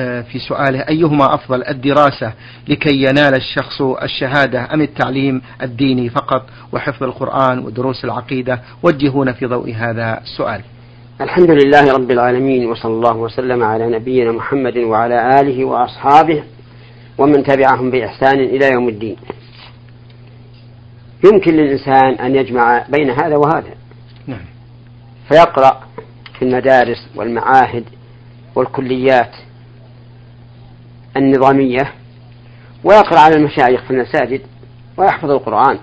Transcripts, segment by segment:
في سؤاله أيهما أفضل الدراسة لكي ينال الشخص الشهادة أم التعليم الديني فقط وحفظ القرآن ودروس العقيدة؟ وجهونا في ضوء هذا السؤال. الحمد لله رب العالمين وصلى الله وسلم على نبينا محمد وعلى آله وأصحابه ومن تبعهم بإحسان إلى يوم الدين. يمكن للإنسان أن يجمع بين هذا وهذا. نعم. فيقرأ في المدارس والمعاهد والكليات النظامية ويقرأ على المشايخ في المساجد ويحفظ القرآن.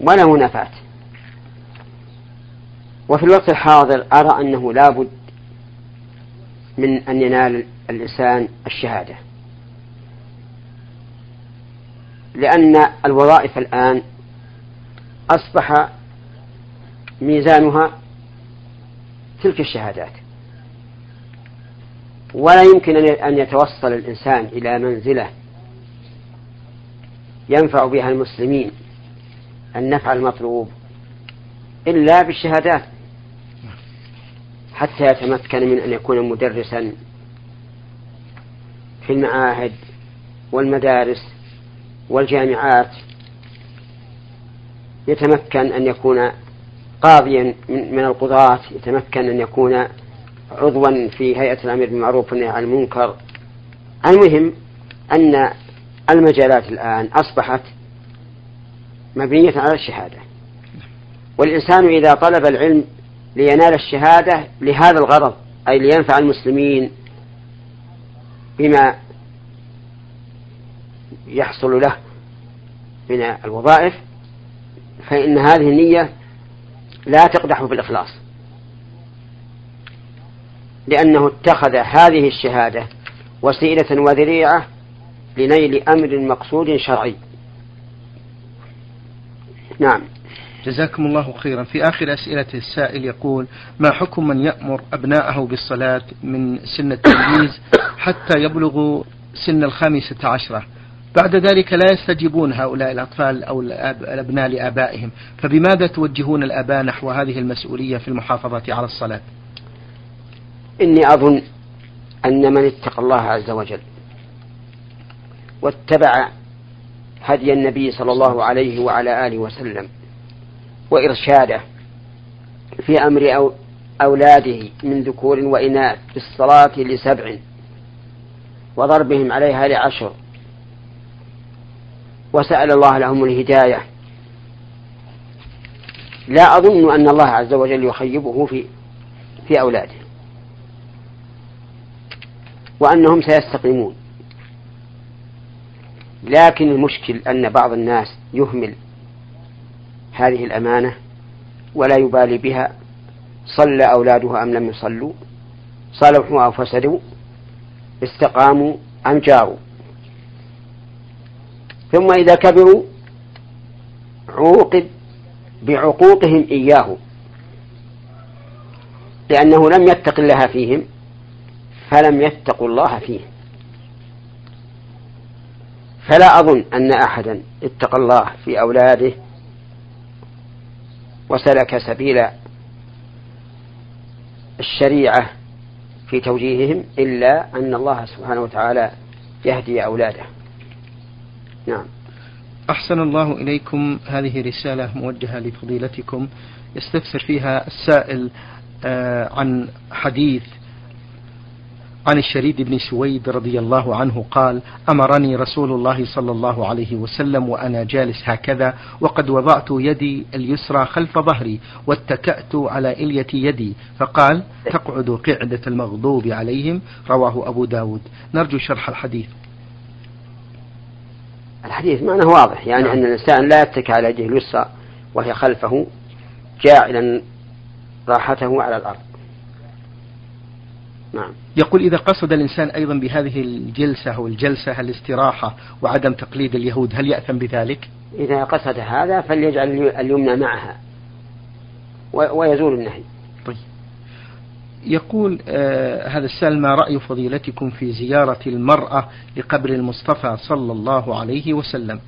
ولا منافاة. وفي الوقت الحاضر أرى أنه لا بد من أن ينال الإنسان الشهادة. لأن الوظائف الآن أصبح ميزانها تلك الشهادات. ولا يمكن أن يتوصل الإنسان إلى منزلة ينفع بها المسلمين النفع المطلوب إلا بالشهادات حتى يتمكن من أن يكون مدرسا في المعاهد والمدارس والجامعات يتمكن أن يكون قاضيا من القضاة يتمكن أن يكون عضوا في هيئة الأمر بالمعروف والنهي عن المنكر. المهم أن المجالات الآن أصبحت مبنية على الشهادة. والإنسان إذا طلب العلم لينال الشهادة لهذا الغرض أي لينفع المسلمين بما يحصل له من الوظائف فإن هذه النية لا تقدح في الإخلاص لأنه اتخذ هذه الشهادة وسيلة وذريعة لنيل أمر مقصود شرعي. نعم. جزاكم الله خيرا. في آخر أسئلة السائل يقول ما حكم من يأمر أبناءه بالصلاة من سن التمييز حتى يبلغوا سن الخامسة عشرة؟ بعد ذلك لا يستجيبون هؤلاء الأطفال أو الأبناء لآبائهم. فبماذا توجهون الآباء نحو هذه المسؤولية في المحافظة على الصلاة؟ إني أظن أن من اتقى الله عز وجل واتبع هدي النبي صلى الله عليه وعلى آله وسلم وإرشاده في أمر أو أولاده من ذكور وإناث بالصلاة لسبع وضربهم عليها لعشر وسأل الله لهم الهداية. لا أظن أن الله عز وجل يخيبه في في أولاده. وأنهم سيستقيمون. لكن المشكل أن بعض الناس يهمل هذه الأمانة ولا يبالي بها صلى أولاده أم لم يصلوا صلحوا أو فسدوا استقاموا أم جاروا ثم إذا كبروا عوقب بعقوقهم إياه لأنه لم يتق الله فيهم. فلم يتقوا الله فيه. فلا أظن أن أحدا اتقى الله في أولاده وسلك سبيل الشريعة في توجيههم إلا أن الله سبحانه وتعالى يهدي أولاده. نعم. أحسن الله إليكم هذه رسالة موجهة لفضيلتكم. يستفسر فيها السائل آه، عن حديث عن الشريد بن سويد رضي الله عنه قال أمرني رسول الله صلى الله عليه وسلم وأنا جالس هكذا وقد وضعت يدي اليسرى خلف ظهري واتكأت على إلية يدي فقال تقعد قعدة المغضوب عليهم رواه أبو داود نرجو شرح الحديث الحديث معناه واضح يعني. أن الإنسان لا يتكى على يده اليسرى وهي خلفه جاعلا راحته على الأرض نعم. يقول إذا قصد الإنسان أيضا بهذه الجلسة أو الجلسة الاستراحة وعدم تقليد اليهود هل يأثم بذلك؟ إذا قصد هذا فليجعل اليمنى معها ويزول النهي طيب يقول آه هذا السائل ما رأي فضيلتكم في زيارة المرأة لقبر المصطفى صلى الله عليه وسلم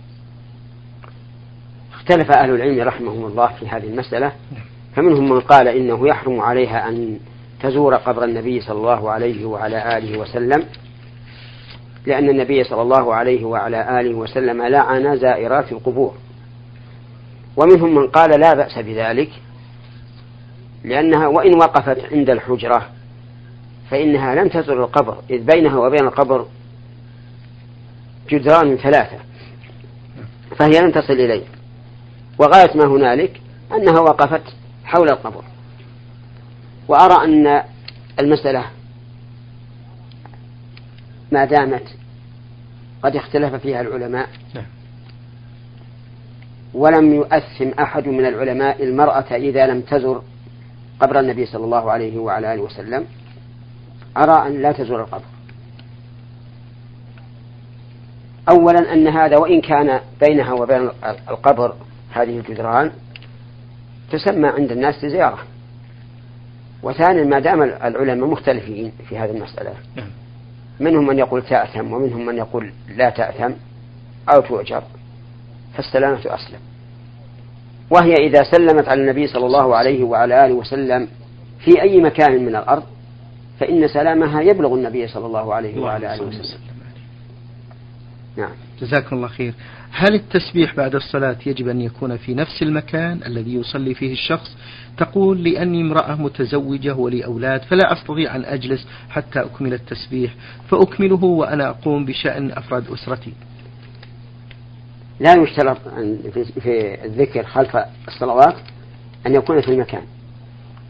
اختلف أهل العلم رحمهم الله في هذه المسألة نعم. فمنهم من قال إنه يحرم عليها أن تزور قبر النبي صلى الله عليه وعلى آله وسلم لأن النبي صلى الله عليه وعلى آله وسلم لعن زائرات القبور. ومنهم من قال لا بأس بذلك لأنها وإن وقفت عند الحجرة فإنها لم تزر القبر إذ بينها وبين القبر جدران ثلاثة فهي لن تصل إليه. وغاية ما هنالك أنها وقفت حول القبر. وأرى أن المسألة ما دامت قد اختلف فيها العلماء. نعم. ولم يؤثم أحد من العلماء المرأة إذا لم تزر قبر النبي صلى الله عليه وعلى آله وسلم. أرى أن لا تزور القبر. أولا أن هذا وإن كان بينها وبين القبر هذه الجدران تسمى عند الناس زيارة. وثانيا ما دام العلماء مختلفين في هذه المسألة. نعم. منهم من يقول تأثم ومنهم من يقول لا تأثم أو تؤجر فالسلامة أسلم. وهي إذا سلمت على النبي صلى الله عليه وعلى آله وسلم في أي مكان من الأرض فإن سلامها يبلغ النبي صلى الله عليه وعلى آله وسلم. نعم. جزاكم الله خير. هل التسبيح بعد الصلاة يجب أن يكون في نفس المكان الذي يصلي فيه الشخص؟ تقول لأني امرأة متزوجة ولي أولاد فلا أستطيع أن أجلس حتى أكمل التسبيح فأكمله وأنا أقوم بشأن أفراد أسرتي. لا يشترط في الذكر خلف الصلوات أن يكون في المكان.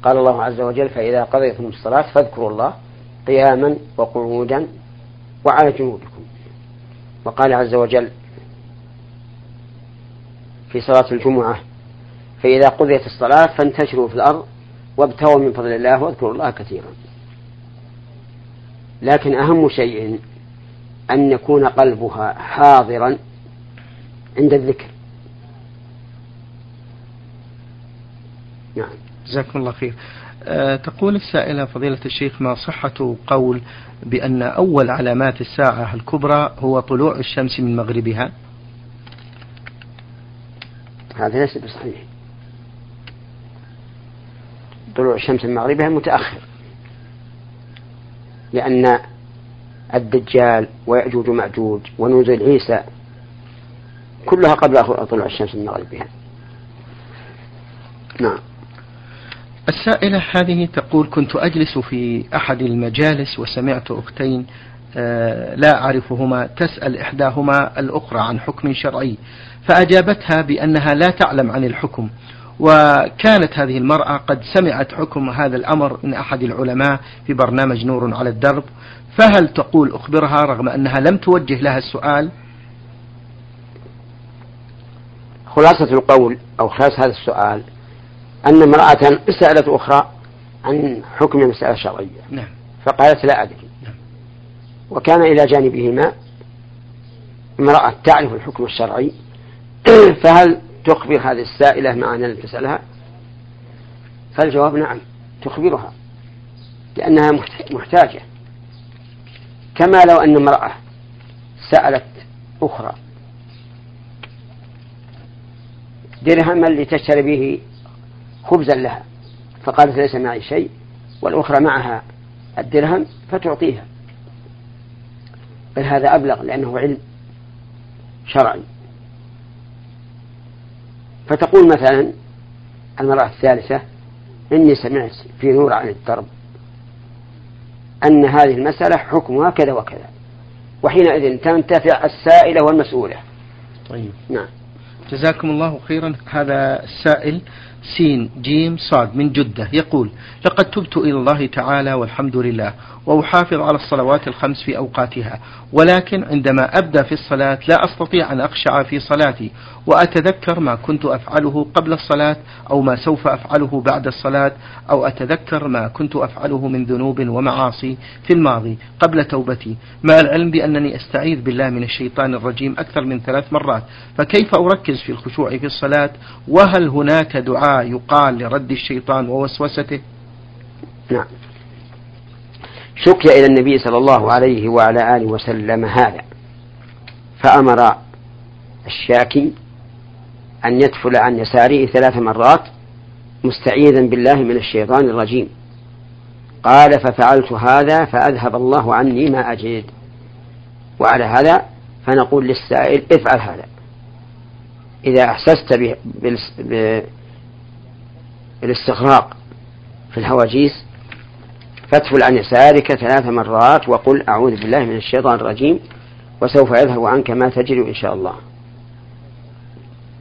قال الله عز وجل فإذا قضيتم الصلاة فاذكروا الله قياما وقعودا وعلى جنوبكم. وقال عز وجل في صلاة الجمعة فإذا قضيت الصلاة فانتشروا في الأرض وابتغوا من فضل الله واذكروا الله كثيرا. لكن أهم شيء أن يكون قلبها حاضرا عند الذكر. نعم. جزاكم الله خير. تقول السائلة فضيلة الشيخ ما صحة قول بأن أول علامات الساعة الكبرى هو طلوع الشمس من مغربها؟ هذا ليس بصحيح. طلوع الشمس من مغربها متأخر. لأن الدجال ويأجوج ومأجوج ونزول عيسى كلها قبل طلوع الشمس من مغربها. نعم. السائلة هذه تقول كنت أجلس في أحد المجالس وسمعت أختين آه، لا أعرفهما تسأل إحداهما الأخرى عن حكم شرعي فأجابتها بأنها لا تعلم عن الحكم وكانت هذه المرأة قد سمعت حكم هذا الأمر من أحد العلماء في برنامج نور على الدرب فهل تقول أخبرها رغم أنها لم توجه لها السؤال؟ خلاصة القول أو خلاصة هذا السؤال أن امرأة سألت أخرى عن حكم مسألة شرعية. نعم. فقالت لا أدري. نعم. وكان إلى جانبهما امرأة تعرف الحكم الشرعي. فهل تخبر هذه السائلة مع أن تسألها؟ فالجواب نعم تخبرها لأنها محتاجة. كما لو أن امرأة سألت أخرى درهما لتشتري به خبزا لها. فقالت ليس معي شيء والأخرى معها الدرهم فتعطيها. بل هذا أبلغ لأنه علم شرعي. فتقول مثلا المرأة الثالثة إني سمعت في نور عن الدرب أن هذه المسألة حكمها كذا وكذا وحينئذ تنتفع السائلة والمسؤولة. طيب. نعم. جزاكم الله خيرا. هذا السائل سين جيم صاد من جدة. يقول لقد تبت إلى الله تعالى والحمد لله وأحافظ على الصلوات الخمس في أوقاتها ولكن عندما أبدأ في الصلاة لا أستطيع أن أخشع في صلاتي وأتذكر ما كنت أفعله قبل الصلاة أو ما سوف أفعله بعد الصلاة أو أتذكر ما كنت أفعله من ذنوب ومعاصي في الماضي قبل توبتي. مع العلم بأنني أستعيذ بالله من الشيطان الرجيم أكثر من ثلاث مرات فكيف أركز في الخشوع في الصلاة؟ وهل هناك دعاء يقال لرد الشيطان ووسوسته؟ نعم. شكي إلى النبي صلى الله عليه وعلى آله وسلم هذا. فأمر الشاكي أن يدفل عن يساره ثلاث مرات مستعيذا بالله من الشيطان الرجيم. قال ففعلت هذا فأذهب الله عني ما أجد. وعلى هذا فنقول للسائل افعل هذا. إذا أحسست بالاستغراق في الهواجيس فاتفل عن يسارك ثلاث مرات وقل أعوذ بالله من الشيطان الرجيم وسوف يذهب عنك ما تجد إن شاء الله.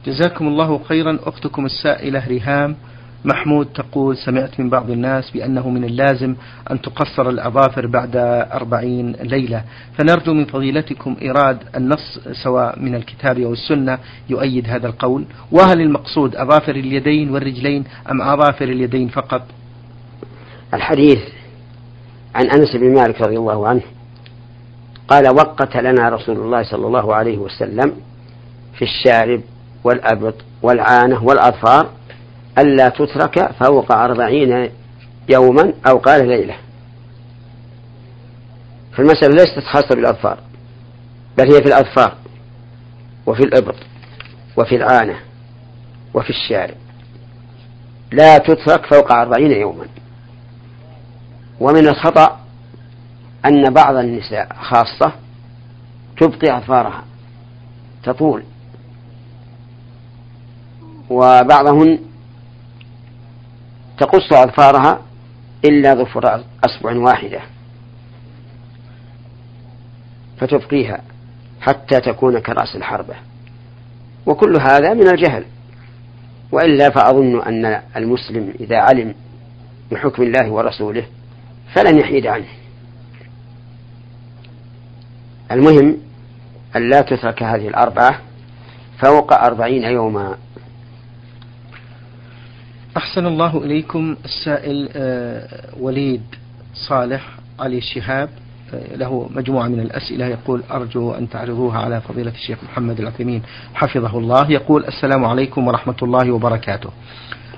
جزاكم الله خيرا. أختكم السائلة ريهام محمود تقول سمعت من بعض الناس بأنه من اللازم أن تقصر الأظافر بعد أربعين ليلة. فنرجو من فضيلتكم إيراد النص سواء من الكتاب أو السنة يؤيد هذا القول. وهل المقصود أظافر اليدين والرجلين أم أظافر اليدين فقط؟ الحديث عن أنس بن مالك رضي الله عنه قال وقت لنا رسول الله صلى الله عليه وسلم في الشارب والأبط والعانة والأظفار ألا تترك فوق أربعين يوما أو قال ليلة. فالمسألة ليست خاصة بالأظفار بل هي في الأظفار وفي الإبط وفي العانة وفي الشارع لا تترك فوق أربعين يوما. ومن الخطأ أن بعض النساء خاصة تبقي أظفارها تطول. وبعضهن تقص أظفارها إلا ظفر أصبع واحدة. فتبقيها حتى تكون كرأس الحربة. وكل هذا من الجهل. وإلا فأظن أن المسلم إذا علم بحكم الله ورسوله فلن يحيد عنه. المهم أن لا تترك هذه الأربعة فوق أربعين يوما. أحسن الله إليكم السائل آه، وليد صالح علي الشهاب آه، له مجموعة من الأسئلة يقول أرجو أن تعرضوها على فضيلة الشيخ محمد العثيمين حفظه الله. يقول السلام عليكم ورحمة الله وبركاته.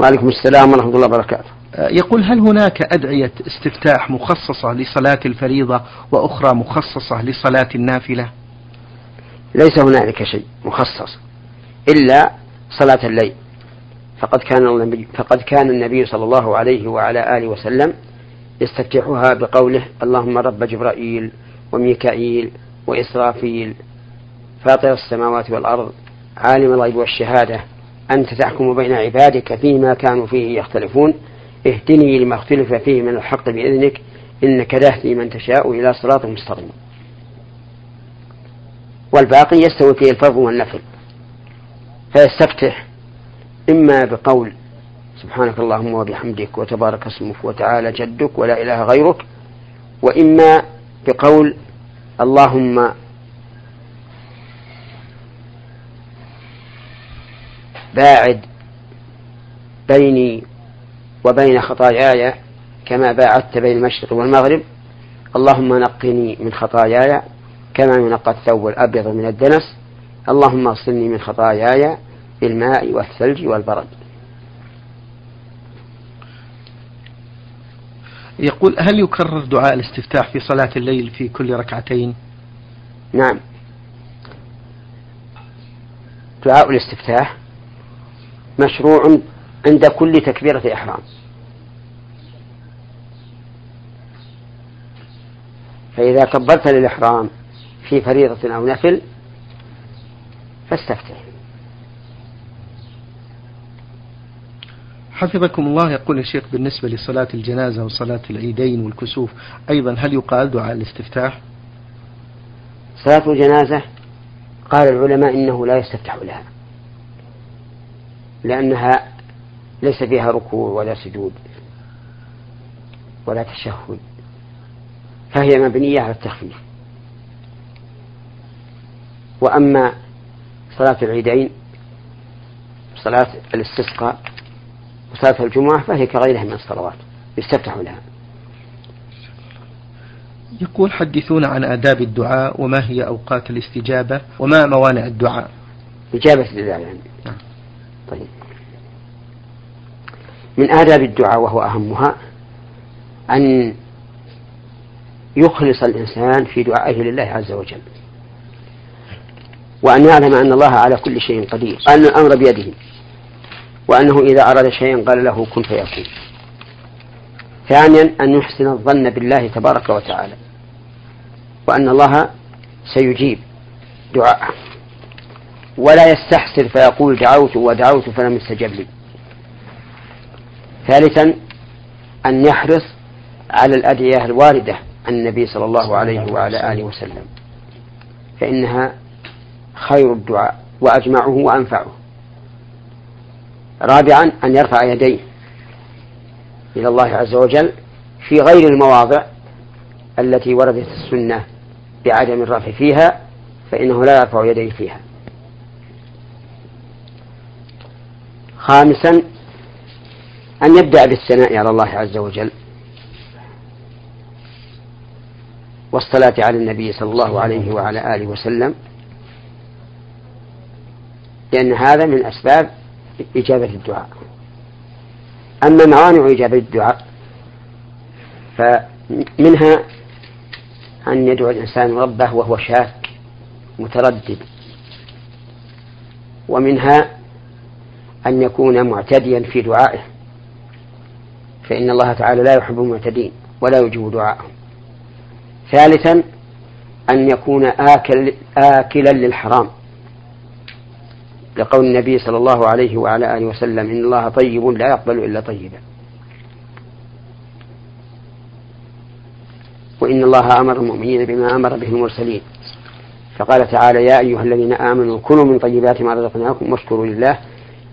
وعليكم السلام ورحمة الله وبركاته. آه، يقول هل هناك أدعية استفتاح مخصصة لصلاة الفريضة وأخرى مخصصة لصلاة النافلة؟ ليس هنالك شيء مخصص إلا صلاة الليل. فقد كان النبي فقد كان النبي صلى الله عليه وعلى آله وسلم يستفتحها بقوله اللهم رب جبرائيل وميكائيل وإسرافيل فاطر السماوات والأرض عالم الغيب والشهادة أنت تحكم بين عبادك فيما كانوا فيه يختلفون اهدني لما اختلف فيه من الحق بإذنك إنك تهدي من تشاء إلى صراط مستقيم. والباقي يستوي فيه الفرض والنفل. فيستفتح إما بقول سبحانك اللهم وبحمدك وتبارك اسمك وتعالى جدك ولا إله غيرك وإما بقول اللهم باعد بيني وبين خطاياي كما باعدت بين المشرق والمغرب اللهم نقني من خطاياي كما ينقى الثوب الأبيض من الدنس اللهم اغسلني من خطاياي بالماء والثلج والبرد. يقول هل يكرر دعاء الاستفتاح في صلاة الليل في كل ركعتين؟ نعم. دعاء الاستفتاح مشروع عند كل تكبيرة إحرام. فإذا كبرت للإحرام في فريضة أو نفل فاستفتح. حفظكم الله يقول الشيخ بالنسبة لصلاة الجنازة وصلاة العيدين والكسوف أيضا هل يقال دعاء الاستفتاح؟ صلاة الجنازة قال العلماء إنه لا يستفتح لها لأنها ليس فيها ركوع ولا سجود ولا تشهد فهي مبنية على التخفيف. وأما صلاة العيدين صلاة الاستسقاء وصلاة الجمعة فهي كغيرها من الصلوات يستفتح لها. يقول حدثونا عن آداب الدعاء وما هي أوقات الاستجابة وما موانع الدعاء. إجابة الدعاء. يعني نعم. طيب. من آداب الدعاء وهو أهمها أن يخلص الإنسان في دعائه لله عز وجل. وأن يعلم أن الله على كل شيء قدير أن الأمر بيده. وأنه إذا أراد شيئا قال له كن فيكون. ثانيا أن يحسن الظن بالله تبارك وتعالى وأن الله سيجيب دعاءه. ولا يستحسر فيقول دعوت ودعوت فلم يستجب لي. ثالثا أن يحرص على الأدعية الواردة عن النبي صلى الله عليه وعلى آله وسلم. فإنها خير الدعاء وأجمعه وأنفعه. رابعا أن يرفع يديه إلى الله عز وجل في غير المواضع التي وردت السنة بعدم الرفع فيها فإنه لا يرفع يديه فيها. خامسا أن يبدأ بالثناء على الله عز وجل والصلاة على النبي صلى الله عليه وعلى آله وسلم لأن هذا من أسباب إجابة الدعاء. أما موانع إجابة الدعاء فمنها أن يدعو الإنسان ربه وهو شاك متردد. ومنها أن يكون معتديا في دعائه فإن الله تعالى لا يحب المعتدين ولا يجيب دعاءهم. ثالثا أن يكون آكل آكلا للحرام. لقول النبي صلى الله عليه وعلى آله وسلم إن الله طيب لا يقبل إلا طيبا. وإن الله أمر المؤمنين بما أمر به المرسلين. فقال تعالى يا أيها الذين آمنوا كلوا من طيبات ما رزقناكم واشكروا لله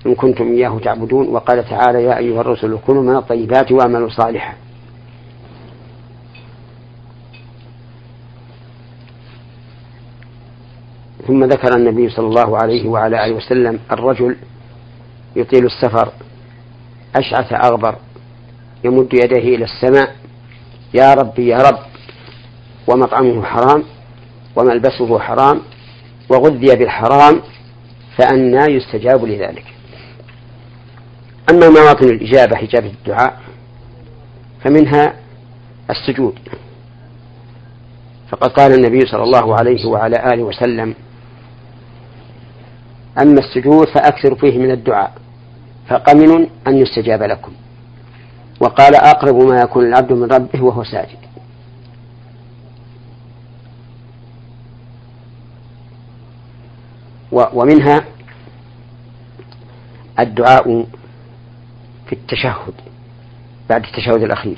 إن كنتم إياه تعبدون. وقال تعالى يا أيها الرسل كلوا من الطيبات واعملوا صالحا. ثم ذكر النبي صلى الله عليه وعلى آله وسلم الرجل يطيل السفر أشعث أغبر يمد يديه إلى السماء يا ربي يا رب ومطعمه حرام وملبسه حرام وغذي بالحرام فأنى يستجاب لذلك. أما مواطن الإجابة إجابة الدعاء فمنها السجود. فقد قال النبي صلى الله عليه وعلى آله وسلم أما السجود فأكثر فيه من الدعاء فقمن أن يستجاب لكم. وقال أقرب ما يكون العبد من ربه وهو ساجد. ومنها الدعاء في التشهد بعد التشهد الأخير.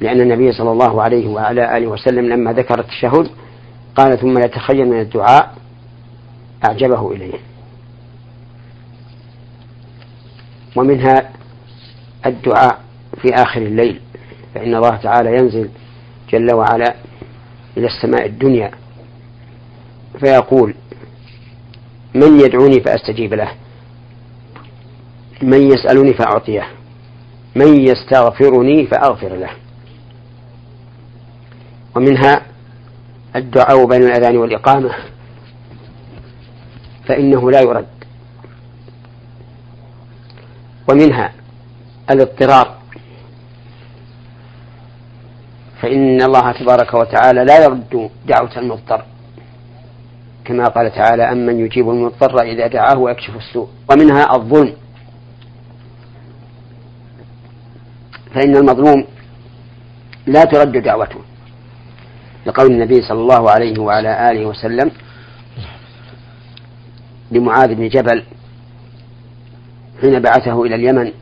لأن النبي صلى الله عليه وعلى آله وسلم لما ذكر التشهد قال ثم يتخيل من الدعاء أعجبه إليه. ومنها الدعاء في آخر الليل فإن الله تعالى ينزل جل وعلا إلى السماء الدنيا فيقول من يدعوني فأستجيب له من يسألني فأعطيه من يستغفرني فأغفر له. ومنها الدعاء بين الأذان والإقامة فإنه لا يرد. ومنها الاضطرار. فإن الله تبارك وتعالى لا يرد دعوة المضطر. كما قال تعالى أمن يجيب المضطر إذا دعاه ويكشف السوء. ومنها الظلم. فإن المظلوم لا ترد دعوته. لقول النبي صلى الله عليه وعلى آله وسلم لمعاذ بن جبل حين بعثه إلى اليمن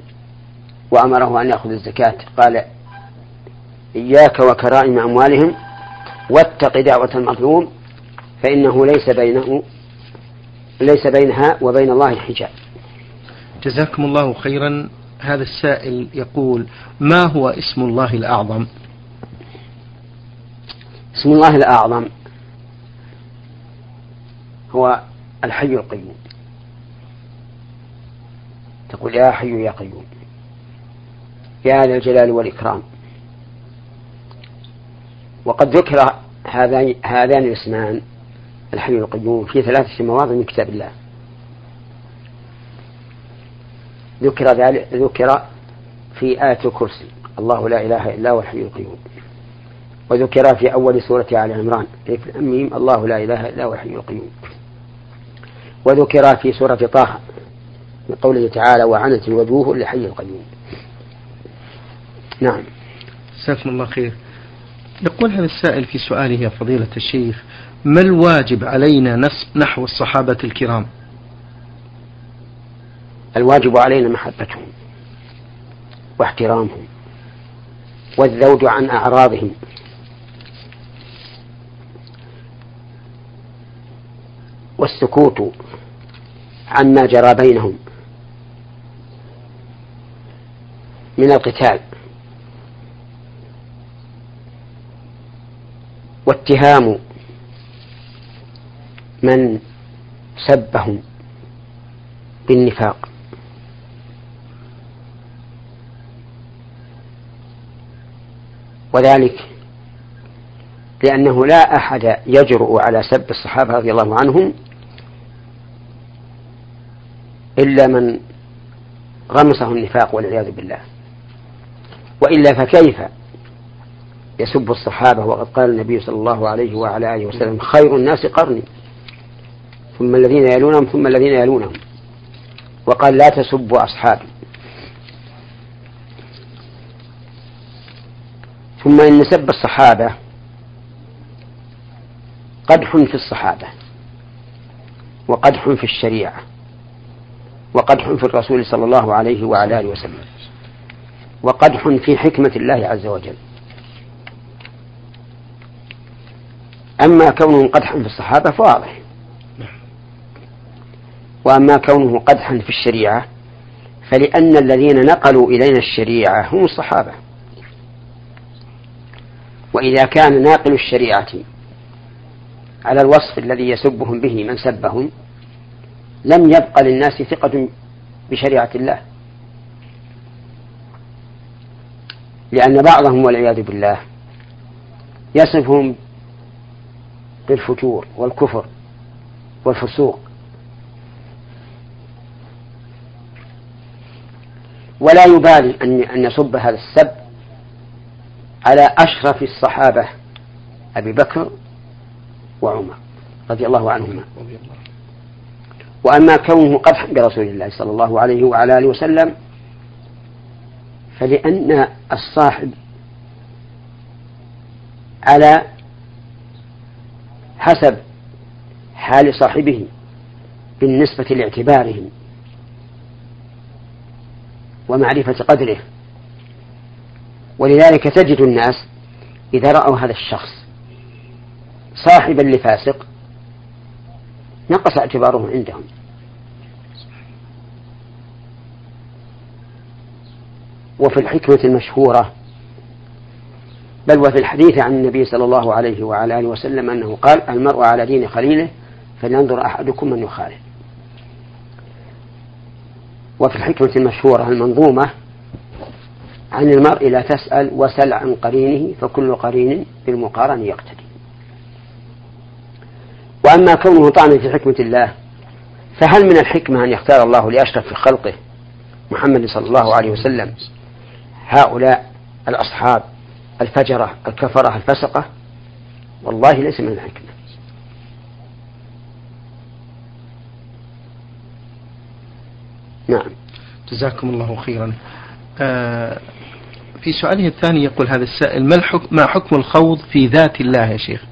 وأمره أن يأخذ الزكاة. قال إياك وكرائم أموالهم واتق دعوة المظلوم فإنه ليس بينه ليس بينها وبين الله حجاب. جزاكم الله خيرا. هذا السائل يقول ما هو اسم الله الأعظم؟ اسم الله الأعظم هو الحي القيوم. تقول يا حي يا قيوم. يا ذا الجلال والإكرام. وقد ذكر هذان هذان الاسمان الحي القيوم في ثلاثة مواضع من كتاب الله. ذكر ذلك ذكر في آية الكرسي الله لا إله إلا هو الحي القيوم. وذكر في أول سورة آل عمران الأميم الله لا إله إلا هو الحي القيوم. وذكر في سورة طه من قوله تعالى وعنت الوجوه لحي القيوم. نعم. جزاكم الله خير. يقول هذا السائل في سؤاله يا فضيلة الشيخ ما الواجب علينا نحو الصحابة الكرام؟ الواجب علينا محبتهم واحترامهم والذود عن أعراضهم. والسكوت عما جرى بينهم من القتال واتهام من سبهم بالنفاق. وذلك لأنه لا أحد يجرؤ على سب الصحابة رضي الله عنهم إلا من غمسه النفاق والعياذ بالله. وإلا فكيف يسب الصحابة؟ وقد قال النبي صلى الله عليه وعلى آله وسلم خير الناس قرني ثم الذين يلونهم ثم الذين يلونهم. وقال لا تسبوا أصحابي. ثم إن سب الصحابة قدح في الصحابة وقدح في الشريعة. وقدح في الرسول صلى الله عليه وعلى آله وسلم. وقدح في حكمة الله عز وجل. أما كونه قدحا في الصحابة فواضح. وأما كونه قدحا في الشريعة فلأن الذين نقلوا إلينا الشريعة هم الصحابة. وإذا كان ناقل الشريعة على الوصف الذي يسبهم به من سبهم لم يبق للناس ثقة بشريعة الله. لأن بعضهم والعياذ بالله يصفهم بالفجور والكفر والفسوق. ولا يبالي أن أن يصب هذا السب على أشرف الصحابة أبي بكر وعمر رضي الله عنهما. وأما كونه قدحا برسول الله صلى الله عليه وعلى آله وسلم فلأن الصاحب على حسب حال صاحبه بالنسبة لاعتبارهم ومعرفة قدره. ولذلك تجد الناس إذا رأوا هذا الشخص صاحبا لفاسق نقص اعتباره عندهم. وفي الحكمة المشهورة بل وفي الحديث عن النبي صلى الله عليه وعلى آله وسلم أنه قال المرء على دين خليله فلينظر أحدكم من يخالف. وفي الحكمة المشهورة المنظومة عن المرء لا تسأل وسل عن قرينه فكل قرين بالمقارن يقتدي. وأما كونه طعنا في حكمة الله فهل من الحكمة أن يختار الله لأشرف خلقه محمد صلى الله عليه وسلم هؤلاء الأصحاب الفجرة الكفرة الفسقة؟ والله ليس من الحكمة. نعم. جزاكم الله خيرا. آه في سؤاله الثاني يقول هذا السائل ما, الحكم ما حكم الخوض في ذات الله يا شيخ؟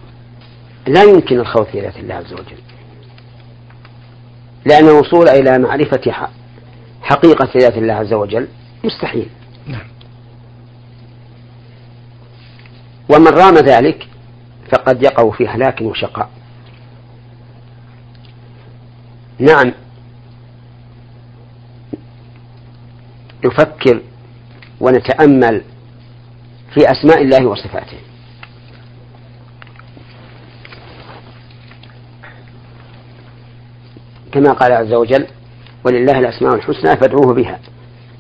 لا يمكن الخوض في ذات الله عز وجل. لأن الوصول إلى معرفة حقيقة ذات الله عز وجل مستحيل. نعم. ومن رام ذلك فقد يقع في هلاك وشقاء. نعم. نفكر ونتأمل في أسماء الله وصفاته. كما قال عز وجل ولله الأسماء الحسنى فادعوه بها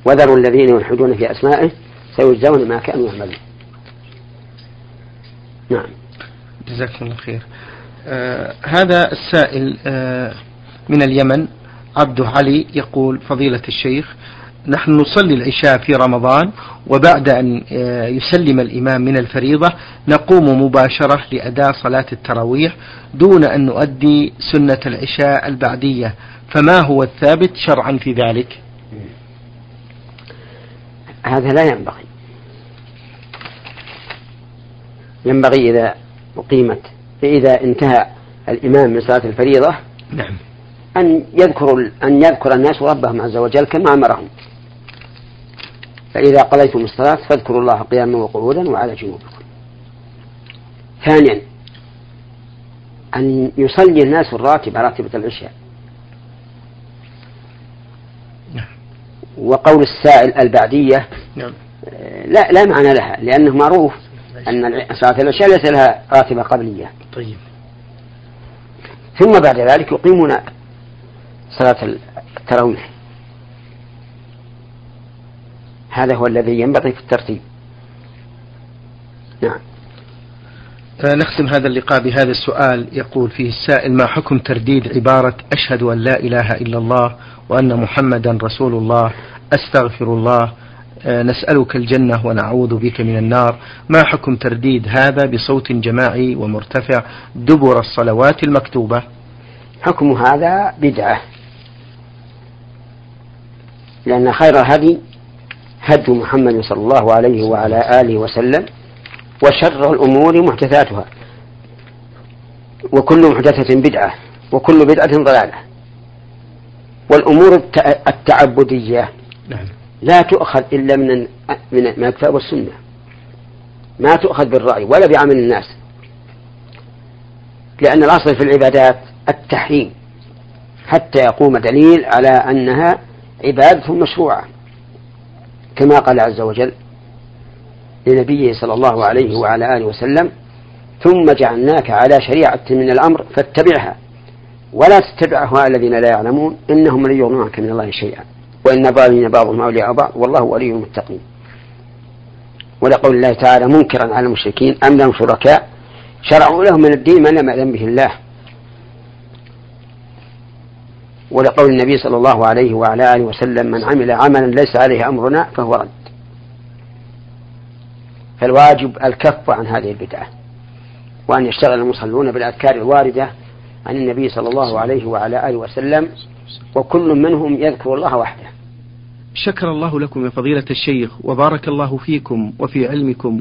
وذروا الذين يلحدون في أسمائه سيجزون ما كانوا يعملون. نعم. جزاكم الله خير. آه هذا السائل آه من اليمن عبد علي يقول فضيلة الشيخ نحن نصلي العشاء في رمضان وبعد أن آه، يسلم الإمام من الفريضة نقوم مباشرة لأداء صلاة التراويح دون أن نؤدي سنة العشاء البعدية. فما هو الثابت شرعا في ذلك؟ هذا لا ينبغي. ينبغي إذا أقيمت إذا انتهى الإمام من صلاة الفريضة نعم. أن يذكر أن يذكر الناس ربهم عز وجل كما أمرهم. فإذا قضيتم الصلاة فاذكروا الله قياما وقعودا وعلى جنوبكم. ثانيا أن يصلي الناس الراتب راتبة العشاء. وقول السائل البعدية نعم. لا لا معنى لها لأنه معروف أن صلاة العشاء ليس لها راتبة قبلية. طيب. ثم بعد ذلك يقيمون صلاة التراويح. هذا هو الذي ينبغي في الترتيب. نعم. نختم هذا اللقاء بهذا السؤال. يقول فيه السائل ما حكم ترديد عبارة أشهد أن لا إله إلا الله وأن محمدا رسول الله؟ أستغفر الله. آه، نسألك الجنة ونعوذ بك من النار. ما حكم ترديد هذا بصوت جماعي ومرتفع دبر الصلوات المكتوبة؟ حكم هذا بدعة. لأن خير الهدي هدي محمد صلى الله عليه وعلى آله وسلم وشر الأمور محدثاتها. وكل محدثة بدعة وكل بدعة ضلالة. والأمور التعبدية نعم. لا تؤخذ إلا من من الكتاب والسنة. ما تؤخذ بالرأي ولا بعمل الناس. لأن الأصل في العبادات التحريم حتى يقوم دليل على أنها عبادة مشروعة. كما قال عز وجل لنبيه صلى الله عليه وعلى آله وسلم ثم جعلناك على شريعة من الأمر فاتبعها ولا تتبع أهواء الذين لا يعلمون إنهم لن يغنوا عنك من الله شيئا وإن الظالمين بعضهم أولياء بعض والله ولي المتقين. ولقول الله تعالى منكرا على المشركين أم لهم شركاء؟ شرعوا لهم من الدين ما لم يأذن به الله. ولقول النبي صلى الله عليه وعلى آله وسلم من عمل عملا ليس عليه أمرنا فهو رد. فالواجب الكف عن هذه البدعة وأن يشتغل المصلون بالأذكار الواردة عن النبي صلى الله عليه وعلى آله وسلم وكل منهم يذكر الله وحده. شكر الله لكم يا فضيلة الشيخ وبارك الله فيكم وفي علمكم